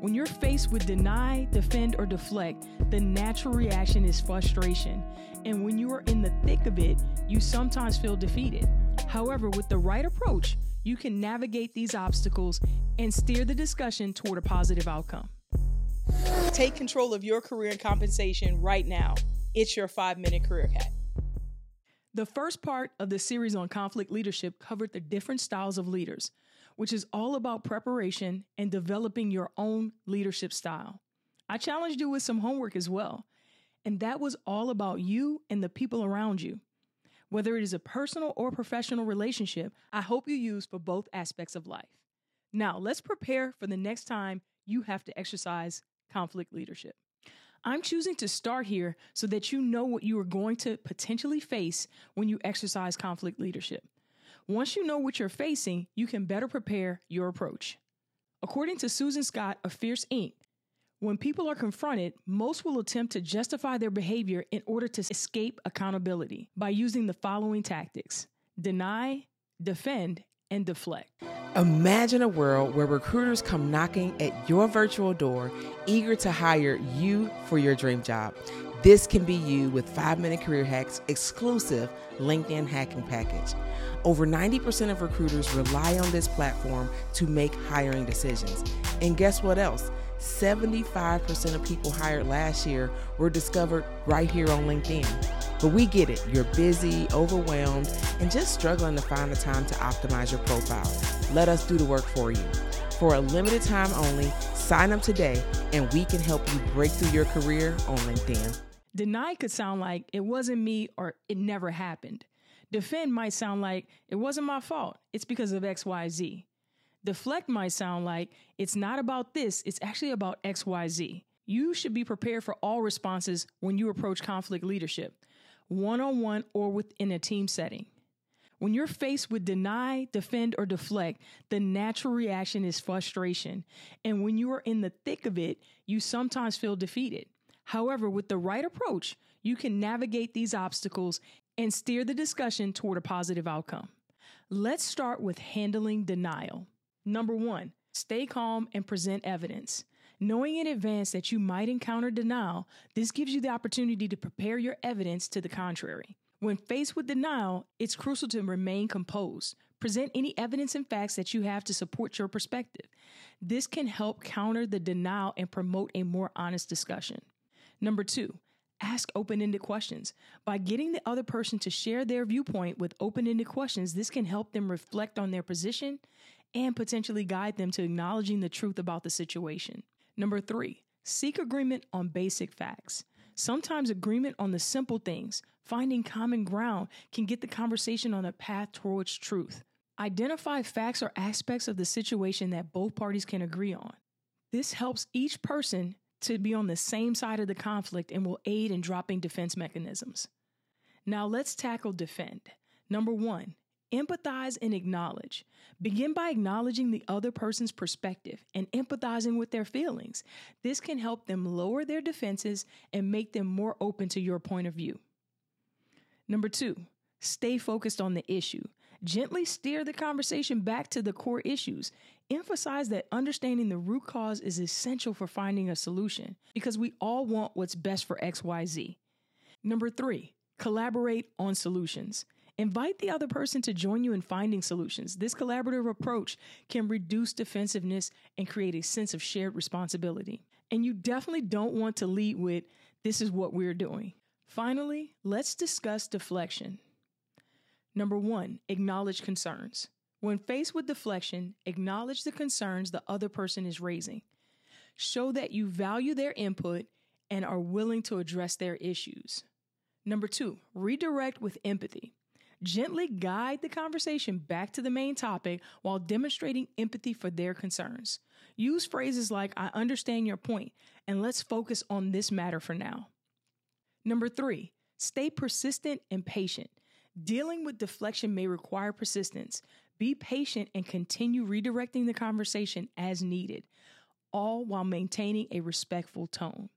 When you're faced with deny, defend, or deflect, the natural reaction is frustration. And when you are in the thick of it, you sometimes feel defeated. However, with the right approach, you can navigate these obstacles and steer the discussion toward a positive outcome. Take control of your career and compensation right now. It's your five minute career hack. The first part of the series on conflict leadership covered the different styles of leaders, which is all about preparation and developing your own leadership style. I challenged you with some homework as well, and that was all about you and the people around you. Whether it is a personal or professional relationship, I hope you use for both aspects of life. Now, let's prepare for the next time you have to exercise conflict leadership. I'm choosing to start here so that you know what you are going to potentially face when you exercise conflict leadership. Once you know what you're facing, you can better prepare your approach. According to Susan Scott of Fierce Inc., when people are confronted, most will attempt to justify their behavior in order to escape accountability by using the following tactics deny, defend, and deflect. Imagine a world where recruiters come knocking at your virtual door, eager to hire you for your dream job. This can be you with 5 Minute Career Hacks exclusive LinkedIn hacking package. Over 90% of recruiters rely on this platform to make hiring decisions. And guess what else? 75% of people hired last year were discovered right here on LinkedIn. But we get it. You're busy, overwhelmed, and just struggling to find the time to optimize your profile. Let us do the work for you. For a limited time only, sign up today and we can help you break through your career on LinkedIn. Deny could sound like it wasn't me or it never happened. Defend might sound like it wasn't my fault. It's because of XYZ. Deflect might sound like it's not about this, it's actually about XYZ. You should be prepared for all responses when you approach conflict leadership, one on one or within a team setting. When you're faced with deny, defend, or deflect, the natural reaction is frustration. And when you are in the thick of it, you sometimes feel defeated. However, with the right approach, you can navigate these obstacles and steer the discussion toward a positive outcome. Let's start with handling denial. Number one, stay calm and present evidence. Knowing in advance that you might encounter denial, this gives you the opportunity to prepare your evidence to the contrary. When faced with denial, it's crucial to remain composed. Present any evidence and facts that you have to support your perspective. This can help counter the denial and promote a more honest discussion. Number two, ask open ended questions. By getting the other person to share their viewpoint with open ended questions, this can help them reflect on their position and potentially guide them to acknowledging the truth about the situation. Number three, seek agreement on basic facts. Sometimes agreement on the simple things, finding common ground, can get the conversation on a path towards truth. Identify facts or aspects of the situation that both parties can agree on. This helps each person to be on the same side of the conflict and will aid in dropping defense mechanisms. Now let's tackle defend. Number one, empathize and acknowledge. Begin by acknowledging the other person's perspective and empathizing with their feelings. This can help them lower their defenses and make them more open to your point of view. Number two, stay focused on the issue. Gently steer the conversation back to the core issues. Emphasize that understanding the root cause is essential for finding a solution because we all want what's best for XYZ. Number three, collaborate on solutions. Invite the other person to join you in finding solutions. This collaborative approach can reduce defensiveness and create a sense of shared responsibility. And you definitely don't want to lead with, this is what we're doing. Finally, let's discuss deflection. Number one, acknowledge concerns. When faced with deflection, acknowledge the concerns the other person is raising. Show that you value their input and are willing to address their issues. Number two, redirect with empathy. Gently guide the conversation back to the main topic while demonstrating empathy for their concerns. Use phrases like, I understand your point, and let's focus on this matter for now. Number three, stay persistent and patient. Dealing with deflection may require persistence. Be patient and continue redirecting the conversation as needed, all while maintaining a respectful tone.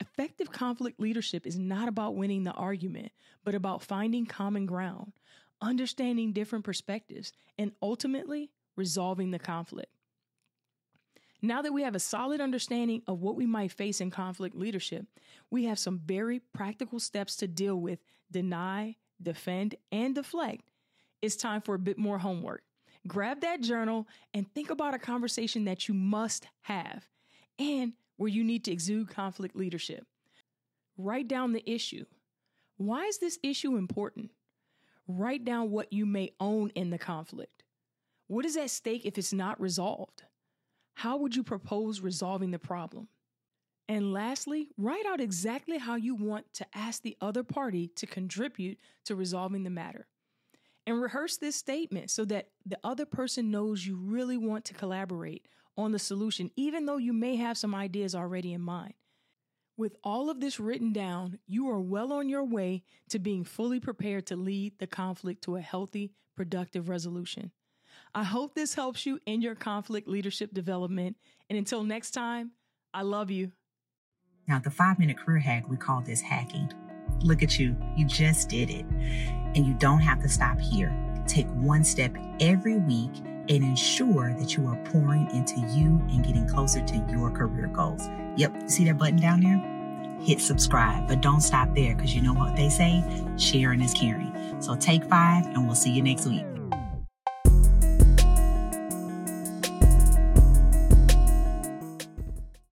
Effective conflict leadership is not about winning the argument, but about finding common ground, understanding different perspectives, and ultimately resolving the conflict. Now that we have a solid understanding of what we might face in conflict leadership, we have some very practical steps to deal with deny, defend, and deflect. It's time for a bit more homework. Grab that journal and think about a conversation that you must have and where you need to exude conflict leadership. Write down the issue. Why is this issue important? Write down what you may own in the conflict. What is at stake if it's not resolved? How would you propose resolving the problem? And lastly, write out exactly how you want to ask the other party to contribute to resolving the matter. And rehearse this statement so that the other person knows you really want to collaborate on the solution, even though you may have some ideas already in mind. With all of this written down, you are well on your way to being fully prepared to lead the conflict to a healthy, productive resolution. I hope this helps you in your conflict leadership development. And until next time, I love you. Now, the five minute career hack, we call this hacking. Look at you, you just did it. And you don't have to stop here. Take one step every week and ensure that you are pouring into you and getting closer to your career goals. Yep, see that button down there? Hit subscribe, but don't stop there because you know what they say sharing is caring. So take five, and we'll see you next week.